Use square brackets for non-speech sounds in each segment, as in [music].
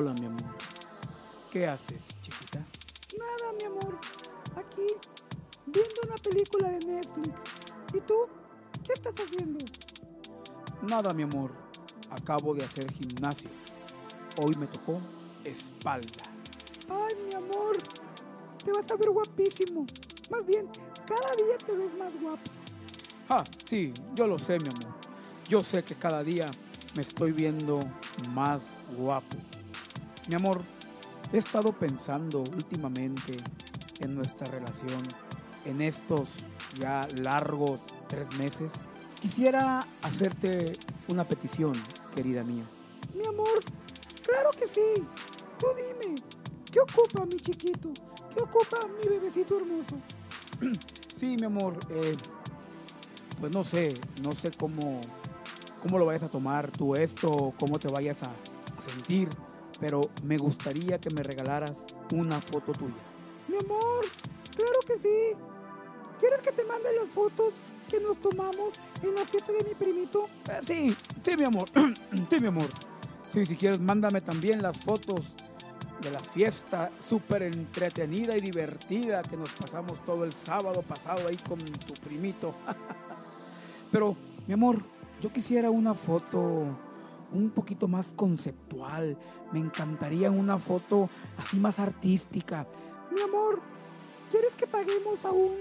Hola, mi amor. ¿Qué haces, chiquita? Nada, mi amor. Aquí, viendo una película de Netflix. ¿Y tú? ¿Qué estás haciendo? Nada, mi amor. Acabo de hacer gimnasio. Hoy me tocó espalda. Ay, mi amor. Te vas a ver guapísimo. Más bien, cada día te ves más guapo. Ah, sí, yo lo sé, mi amor. Yo sé que cada día me estoy viendo más guapo. Mi amor, he estado pensando últimamente en nuestra relación, en estos ya largos tres meses. Quisiera hacerte una petición, querida mía. Mi amor, claro que sí. Tú dime, ¿qué ocupa mi chiquito? ¿Qué ocupa mi bebecito hermoso? [clears throat] Sí, mi amor, eh, pues no sé, no sé cómo, cómo lo vayas a tomar tú esto, cómo te vayas a, a sentir, pero me gustaría que me regalaras una foto tuya. Mi amor, claro que sí. ¿Quieres que te mande las fotos que nos tomamos en la fiesta de mi primito? Eh, sí, sí, mi amor, [clears throat] sí, mi amor. Sí, si quieres, mándame también las fotos de la fiesta súper entretenida y divertida que nos pasamos todo el sábado pasado ahí con tu primito. [laughs] Pero, mi amor, yo quisiera una foto un poquito más conceptual. Me encantaría una foto así más artística. Mi amor, ¿quieres que paguemos a un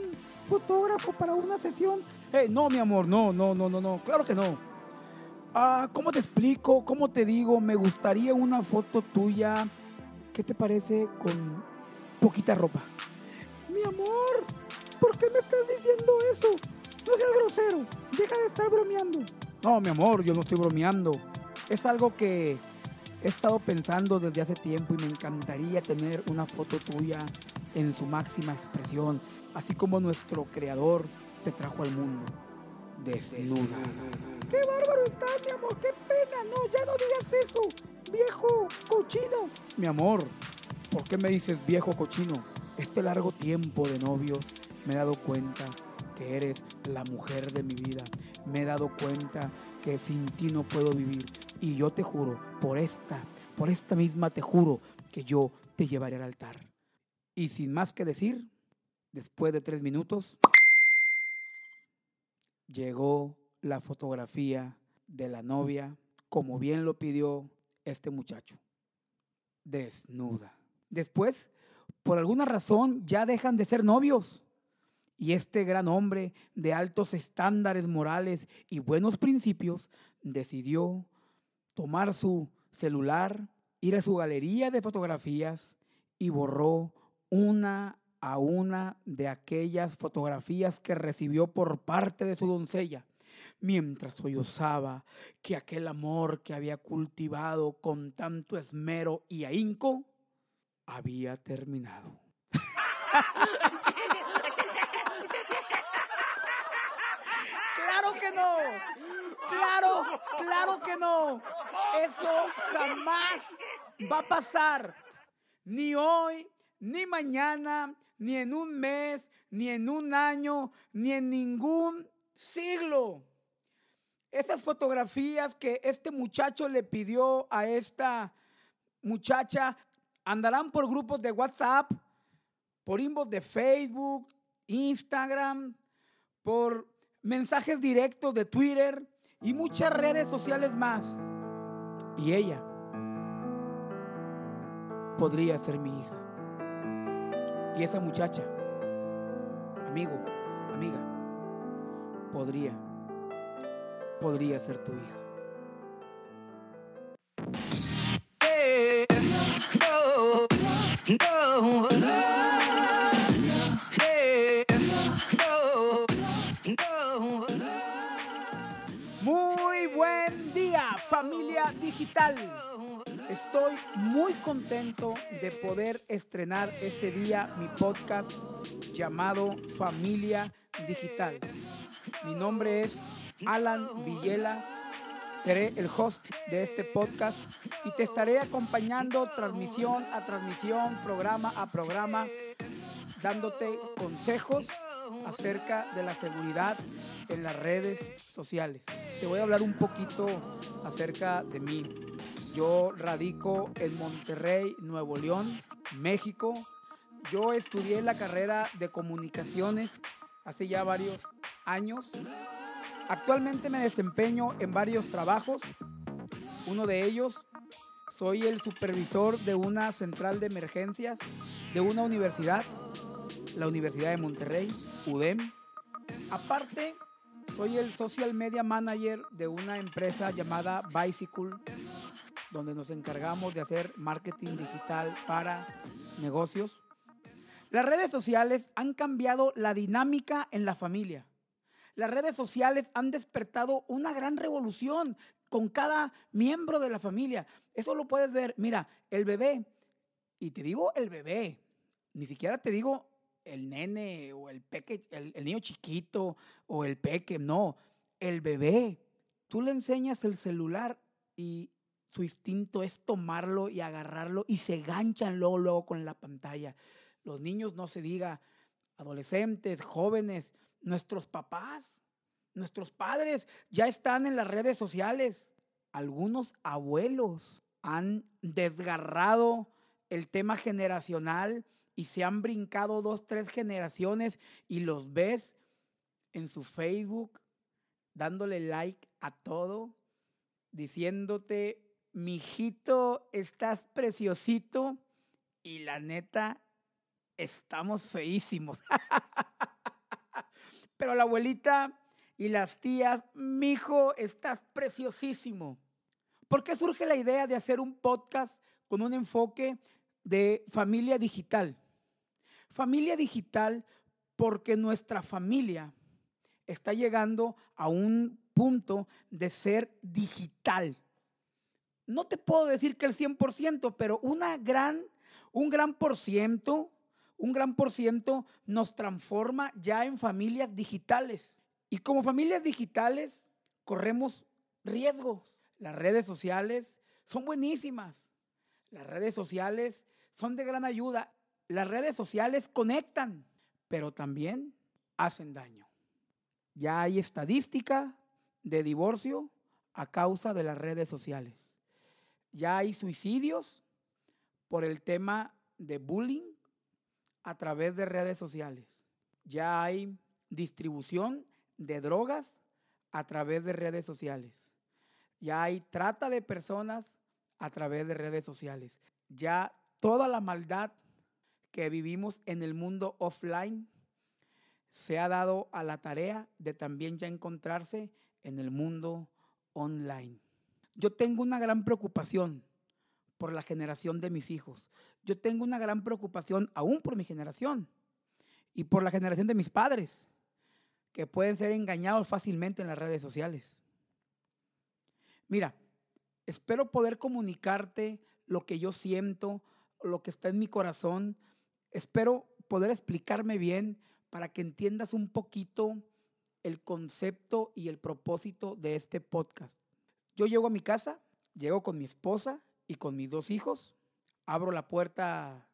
fotógrafo para una sesión? Eh, no, mi amor, no, no, no, no, no, claro que no. Ah, ¿cómo te explico? ¿Cómo te digo? Me gustaría una foto tuya. ¿Qué te parece con poquita ropa? Mi amor, ¿por qué me estás diciendo eso? No seas grosero. Deja de estar bromeando. No, mi amor, yo no estoy bromeando. Es algo que he estado pensando desde hace tiempo y me encantaría tener una foto tuya en su máxima expresión, así como nuestro creador te trajo al mundo. Desnuda. ¡Qué bárbaro estás, mi amor! ¡Qué pena! No, ya no digas eso. Viejo cochino. Mi amor, ¿por qué me dices viejo cochino? Este largo tiempo de novios me he dado cuenta que eres la mujer de mi vida. Me he dado cuenta que sin ti no puedo vivir. Y yo te juro, por esta, por esta misma te juro que yo te llevaré al altar. Y sin más que decir, después de tres minutos, llegó la fotografía de la novia, como bien lo pidió este muchacho, desnuda. Después, por alguna razón, ya dejan de ser novios. Y este gran hombre de altos estándares morales y buenos principios decidió tomar su celular, ir a su galería de fotografías y borró una a una de aquellas fotografías que recibió por parte de su doncella, mientras sollozaba que aquel amor que había cultivado con tanto esmero y ahínco había terminado. [laughs] Claro que no. Claro, claro que no. Eso jamás va a pasar. Ni hoy, ni mañana, ni en un mes, ni en un año, ni en ningún siglo. Esas fotografías que este muchacho le pidió a esta muchacha andarán por grupos de WhatsApp, por inbox de Facebook, Instagram, por mensajes directos de Twitter y muchas redes sociales más. Y ella podría ser mi hija. Y esa muchacha, amigo, amiga, podría, podría ser tu hija. Muy Estoy muy contento de poder estrenar este día mi podcast llamado Familia Digital. Mi nombre es Alan Villela. Seré el host de este podcast y te estaré acompañando transmisión a transmisión, programa a programa, dándote consejos acerca de la seguridad en las redes sociales. Te voy a hablar un poquito acerca de mí. Yo radico en Monterrey, Nuevo León, México. Yo estudié la carrera de comunicaciones hace ya varios años. Actualmente me desempeño en varios trabajos. Uno de ellos, soy el supervisor de una central de emergencias de una universidad, la Universidad de Monterrey, UDEM. Aparte, soy el social media manager de una empresa llamada Bicycle, donde nos encargamos de hacer marketing digital para negocios. Las redes sociales han cambiado la dinámica en la familia. Las redes sociales han despertado una gran revolución con cada miembro de la familia. Eso lo puedes ver. Mira, el bebé, y te digo el bebé, ni siquiera te digo el nene o el peque, el, niño chiquito o el peque, no, el bebé. Tú le enseñas el celular y su instinto es tomarlo y agarrarlo y se ganchan luego, luego con la pantalla. Los niños, no se diga, adolescentes, jóvenes, nuestros papás, nuestros padres ya están en las redes sociales. Algunos abuelos han desgarrado el tema generacional y se han brincado dos, tres generaciones y los ves en su Facebook dándole like a todo, diciéndote, mijito, estás preciosito y la neta, estamos feísimos. [laughs] Pero la abuelita y las tías, mijo, estás preciosísimo. ¿Por qué surge la idea de hacer un podcast con un enfoque de familia digital? Familia digital porque nuestra familia está llegando a un punto de ser digital. No te puedo decir que el 100%, pero una gran, un gran por ciento, un gran por ciento nos transforma ya en familias digitales. Y como familias digitales corremos riesgos. Las redes sociales son buenísimas. Las redes sociales son de gran ayuda. Las redes sociales conectan, pero también hacen daño. Ya hay estadística de divorcio a causa de las redes sociales. Ya hay suicidios por el tema de bullying a través de redes sociales. Ya hay distribución de drogas a través de redes sociales. Ya hay trata de personas a través de redes sociales. Ya toda la maldad que vivimos en el mundo offline se ha dado a la tarea de también ya encontrarse en el mundo online. Yo tengo una gran preocupación por la generación de mis hijos. Yo tengo una gran preocupación aún por mi generación y por la generación de mis padres, que pueden ser engañados fácilmente en las redes sociales. Mira, espero poder comunicarte lo que yo siento, lo que está en mi corazón. Espero poder explicarme bien para que entiendas un poquito el concepto y el propósito de este podcast. Yo llego a mi casa, llego con mi esposa y con mis dos hijos, abro la puerta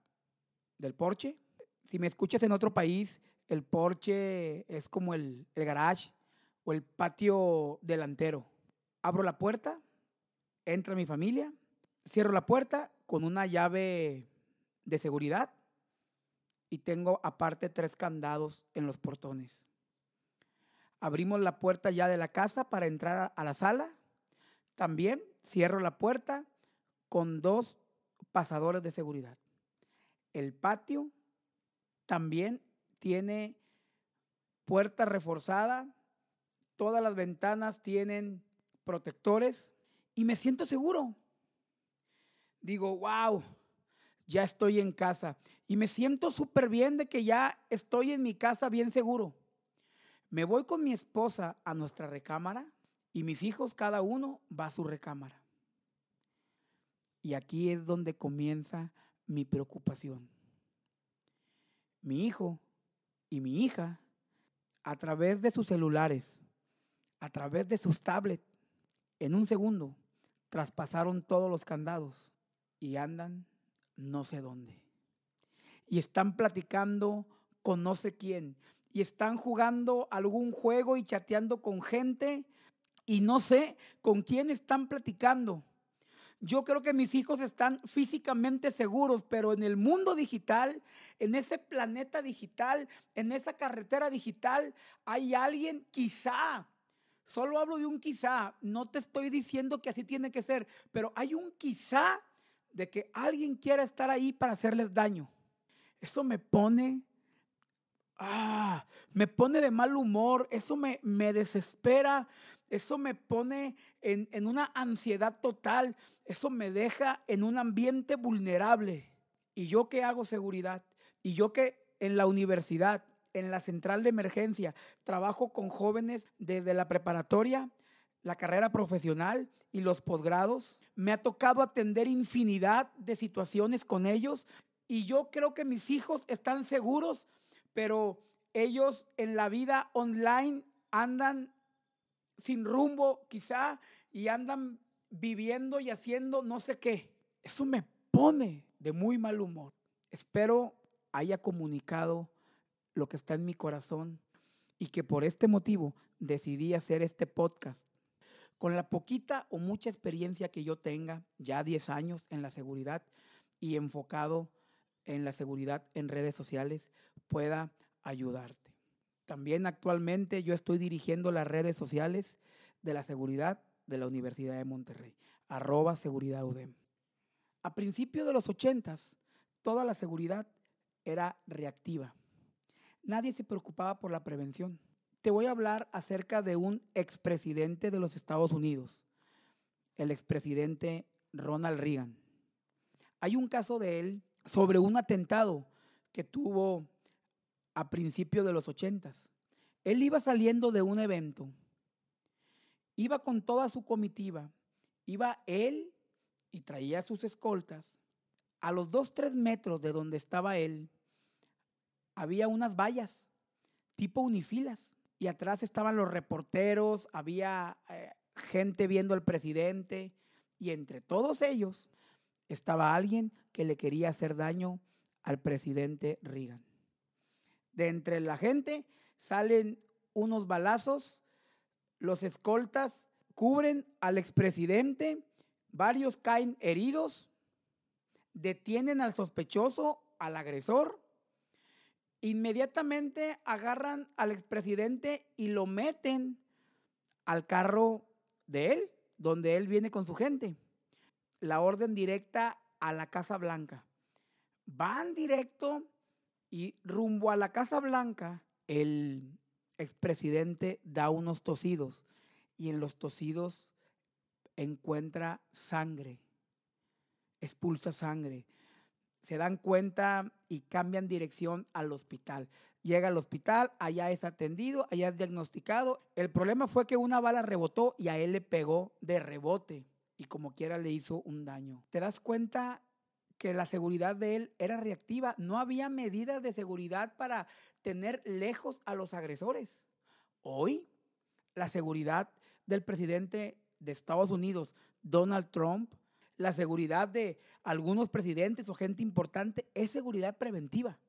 del porche. Si me escuchas en otro país, el porche es como el, el garage o el patio delantero. Abro la puerta, entra mi familia, cierro la puerta con una llave de seguridad y tengo aparte tres candados en los portones. Abrimos la puerta ya de la casa para entrar a la sala. También cierro la puerta con dos pasadores de seguridad. El patio también tiene puerta reforzada, todas las ventanas tienen protectores y me siento seguro. Digo, wow, ya estoy en casa y me siento súper bien de que ya estoy en mi casa bien seguro. Me voy con mi esposa a nuestra recámara y mis hijos, cada uno va a su recámara. Y aquí es donde comienza mi preocupación. Mi hijo y mi hija, a través de sus celulares, a través de sus tablets, en un segundo, traspasaron todos los candados y andan no sé dónde. Y están platicando con no sé quién. Y están jugando algún juego y chateando con gente y no sé con quién están platicando. Yo creo que mis hijos están físicamente seguros, pero en el mundo digital, en ese planeta digital, en esa carretera digital, hay alguien quizá, solo hablo de un quizá, no te estoy diciendo que así tiene que ser, pero hay un quizá de que alguien quiera estar ahí para hacerles daño. Eso me pone, ah, me pone de mal humor, eso me, me desespera, eso me pone en, en una ansiedad total, eso me deja en un ambiente vulnerable. ¿Y yo que hago seguridad? Y yo que en la universidad, en la central de emergencia, trabajo con jóvenes desde la preparatoria, la carrera profesional y los posgrados. Me ha tocado atender infinidad de situaciones con ellos y yo creo que mis hijos están seguros, pero ellos en la vida online andan sin rumbo quizá y andan viviendo y haciendo no sé qué. Eso me pone de muy mal humor. Espero haya comunicado lo que está en mi corazón y que por este motivo decidí hacer este podcast. Con la poquita o mucha experiencia que yo tenga, ya 10 años en la seguridad y enfocado en la seguridad en redes sociales, pueda ayudarte. También actualmente yo estoy dirigiendo las redes sociales de la seguridad de la Universidad de Monterrey, arroba seguridad. A principios de los ochentas, toda la seguridad era reactiva. Nadie se preocupaba por la prevención. Te voy a hablar acerca de un expresidente de los Estados Unidos, el expresidente Ronald Reagan. Hay un caso de él sobre un atentado que tuvo a principios de los ochentas. Él iba saliendo de un evento, iba con toda su comitiva, iba él y traía sus escoltas. A los dos, tres metros de donde estaba él, había unas vallas, tipo unifilas, y atrás estaban los reporteros, había eh, gente viendo al presidente, y entre todos ellos estaba alguien que le quería hacer daño al presidente Reagan. De entre la gente salen unos balazos, los escoltas cubren al expresidente, varios caen heridos, detienen al sospechoso, al agresor, inmediatamente agarran al expresidente y lo meten al carro de él, donde él viene con su gente. La orden directa a la Casa Blanca. Van directo y rumbo a la Casa Blanca, el expresidente da unos tosidos y en los tosidos encuentra sangre, expulsa sangre. Se dan cuenta y cambian dirección al hospital. Llega al hospital, allá es atendido, allá es diagnosticado. El problema fue que una bala rebotó y a él le pegó de rebote y como quiera le hizo un daño. ¿Te das cuenta que la seguridad de él era reactiva. No había medidas de seguridad para tener lejos a los agresores. Hoy, la seguridad del presidente de Estados Unidos, Donald Trump, la seguridad de algunos presidentes o gente importante es seguridad preventiva.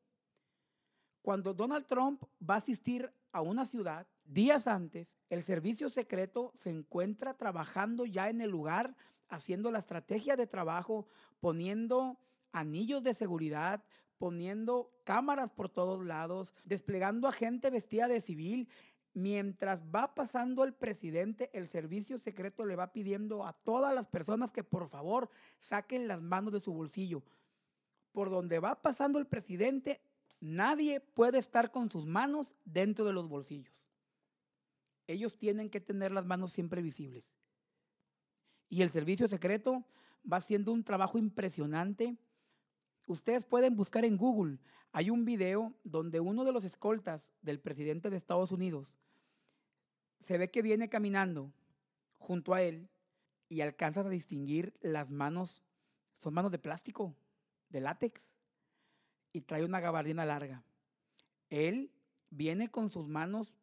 Cuando Donald Trump va a asistir a una ciudad, días antes, el servicio secreto se encuentra trabajando ya en el lugar haciendo la estrategia de trabajo, poniendo anillos de seguridad, poniendo cámaras por todos lados, desplegando a gente vestida de civil. Mientras va pasando el presidente, el servicio secreto le va pidiendo a todas las personas que por favor saquen las manos de su bolsillo. Por donde va pasando el presidente, nadie puede estar con sus manos dentro de los bolsillos. Ellos tienen que tener las manos siempre visibles. Y el servicio secreto va haciendo un trabajo impresionante. Ustedes pueden buscar en Google. Hay un video donde uno de los escoltas del presidente de Estados Unidos se ve que viene caminando junto a él y alcanzas a distinguir las manos, son manos de plástico, de látex, y trae una gabardina larga. Él viene con sus manos,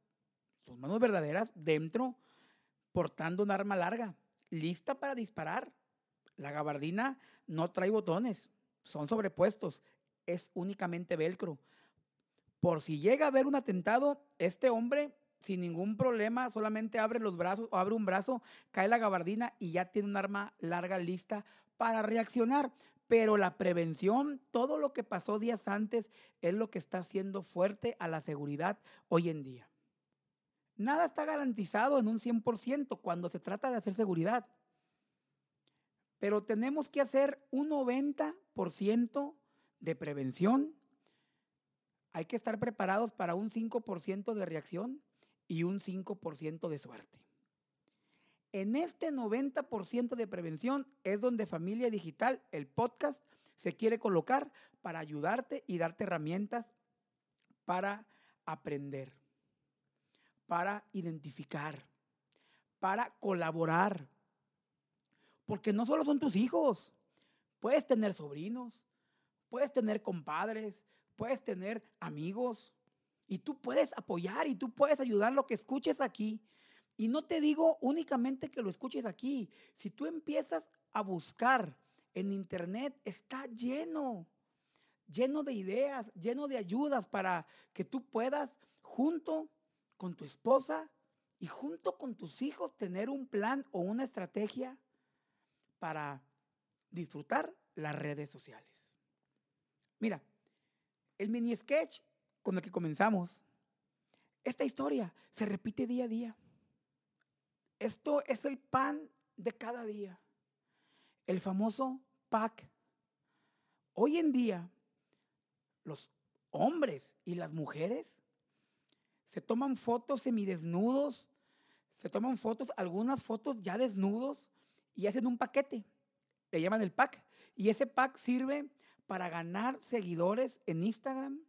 sus manos verdaderas, dentro, portando un arma larga lista para disparar. La gabardina no trae botones, son sobrepuestos, es únicamente velcro. Por si llega a haber un atentado, este hombre sin ningún problema, solamente abre los brazos o abre un brazo, cae la gabardina y ya tiene un arma larga lista para reaccionar. Pero la prevención, todo lo que pasó días antes, es lo que está haciendo fuerte a la seguridad hoy en día. Nada está garantizado en un 100% cuando se trata de hacer seguridad. Pero tenemos que hacer un 90% de prevención. Hay que estar preparados para un 5% de reacción y un 5% de suerte. En este 90% de prevención es donde Familia Digital, el podcast, se quiere colocar para ayudarte y darte herramientas para aprender, para identificar, para colaborar. Porque no solo son tus hijos, puedes tener sobrinos, puedes tener compadres, puedes tener amigos, y tú puedes apoyar y tú puedes ayudar lo que escuches aquí. Y no te digo únicamente que lo escuches aquí. Si tú empiezas a buscar en internet, está lleno, lleno de ideas, lleno de ayudas para que tú puedas junto con tu esposa y junto con tus hijos tener un plan o una estrategia para disfrutar las redes sociales. Mira, el mini sketch con el que comenzamos, esta historia se repite día a día. Esto es el pan de cada día. El famoso pack. Hoy en día, los hombres y las mujeres se toman fotos semidesnudos, se toman fotos, algunas fotos ya desnudos y hacen un paquete. Le llaman el pack. Y ese pack sirve para ganar seguidores en Instagram,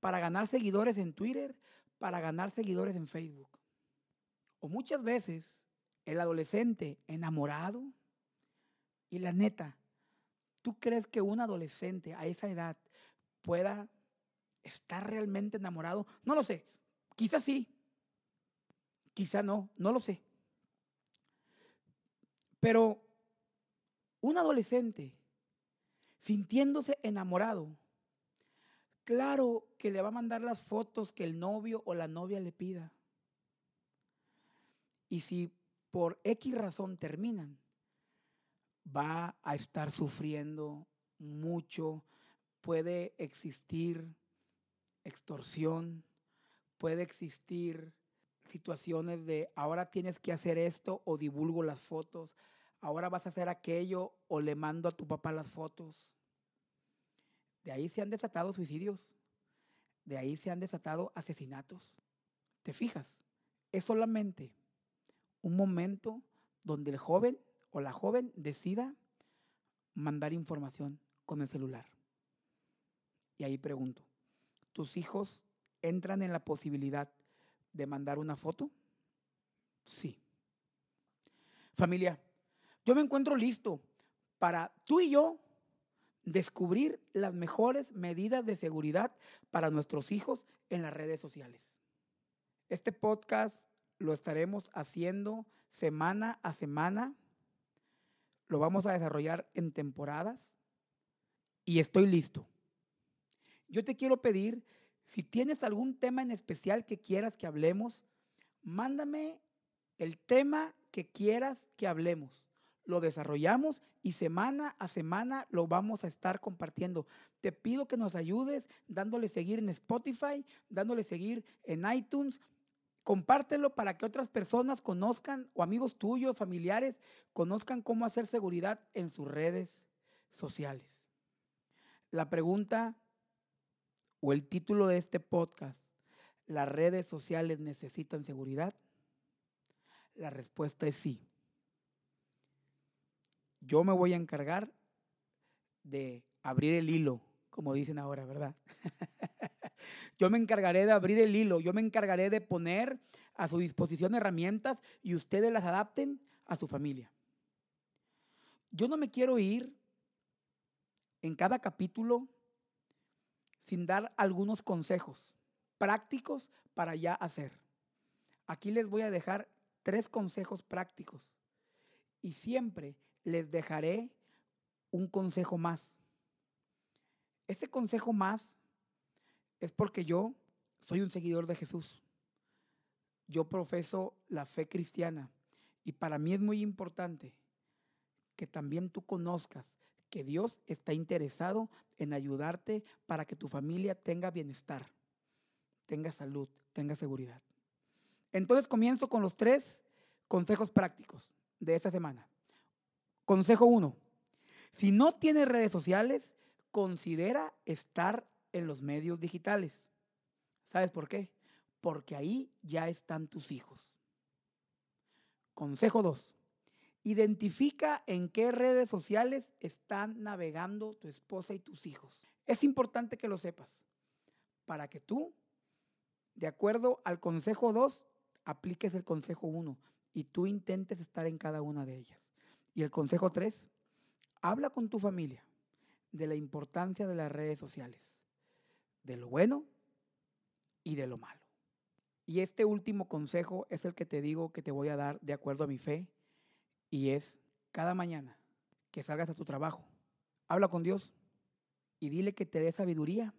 para ganar seguidores en Twitter, para ganar seguidores en Facebook. O muchas veces el adolescente enamorado y la neta, ¿tú crees que un adolescente a esa edad pueda estar realmente enamorado? No lo sé, quizás sí, quizá no, no lo sé. Pero un adolescente sintiéndose enamorado Claro que le va a mandar las fotos que el novio o la novia le pida. Y si por X razón terminan, va a estar sufriendo mucho, puede existir extorsión, puede existir situaciones de ahora tienes que hacer esto o divulgo las fotos, ahora vas a hacer aquello o le mando a tu papá las fotos. De ahí se han desatado suicidios. De ahí se han desatado asesinatos. ¿Te fijas? Es solamente un momento donde el joven o la joven decida mandar información con el celular. Y ahí pregunto, ¿tus hijos entran en la posibilidad de mandar una foto? Sí. Familia, yo me encuentro listo para tú y yo descubrir las mejores medidas de seguridad para nuestros hijos en las redes sociales. Este podcast lo estaremos haciendo semana a semana. Lo vamos a desarrollar en temporadas y estoy listo. Yo te quiero pedir, si tienes algún tema en especial que quieras que hablemos, mándame el tema que quieras que hablemos lo desarrollamos y semana a semana lo vamos a estar compartiendo. Te pido que nos ayudes dándole seguir en Spotify, dándole seguir en iTunes. Compártelo para que otras personas conozcan, o amigos tuyos, familiares, conozcan cómo hacer seguridad en sus redes sociales. La pregunta o el título de este podcast, ¿las redes sociales necesitan seguridad? La respuesta es sí yo me voy a encargar de abrir el hilo, como dicen ahora, ¿verdad? [laughs] yo me encargaré de abrir el hilo, yo me encargaré de poner a su disposición herramientas y ustedes las adapten a su familia. Yo no me quiero ir en cada capítulo sin dar algunos consejos prácticos para ya hacer. Aquí les voy a dejar tres consejos prácticos y siempre les dejaré un consejo más. Ese consejo más es porque yo soy un seguidor de Jesús. yo profeso la fe cristiana y para mí es muy importante que también tú conozcas que Dios está interesado en ayudarte para que tu familia tenga bienestar, tenga salud, tenga seguridad. Entonces comienzo con los tres consejos prácticos de esta semana. Consejo uno, si no tienes redes sociales, considera estar en los medios digitales. ¿Sabes por qué? Porque ahí ya están tus hijos. Consejo 2. Identifica en qué redes sociales están navegando tu esposa y tus hijos. Es importante que lo sepas para que tú, de acuerdo al consejo 2, apliques el consejo 1 y tú intentes estar en cada una de ellas. Y el consejo 3, habla con tu familia de la importancia de las redes sociales, de lo bueno y de lo malo. Y este último consejo es el que te digo que te voy a dar de acuerdo a mi fe y es cada mañana que salgas a tu trabajo, habla con Dios y dile que te dé sabiduría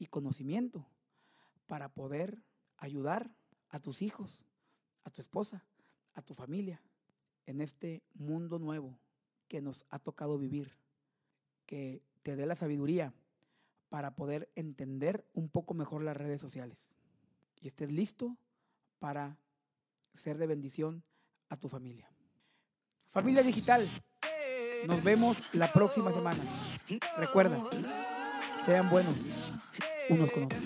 y conocimiento para poder ayudar a tus hijos, a tu esposa, a tu familia en este mundo nuevo que nos ha tocado vivir. Que te dé la sabiduría para poder entender un poco mejor las redes sociales y estés listo para ser de bendición a tu familia. Familia digital, nos vemos la próxima semana. Recuerda, sean buenos unos con otros.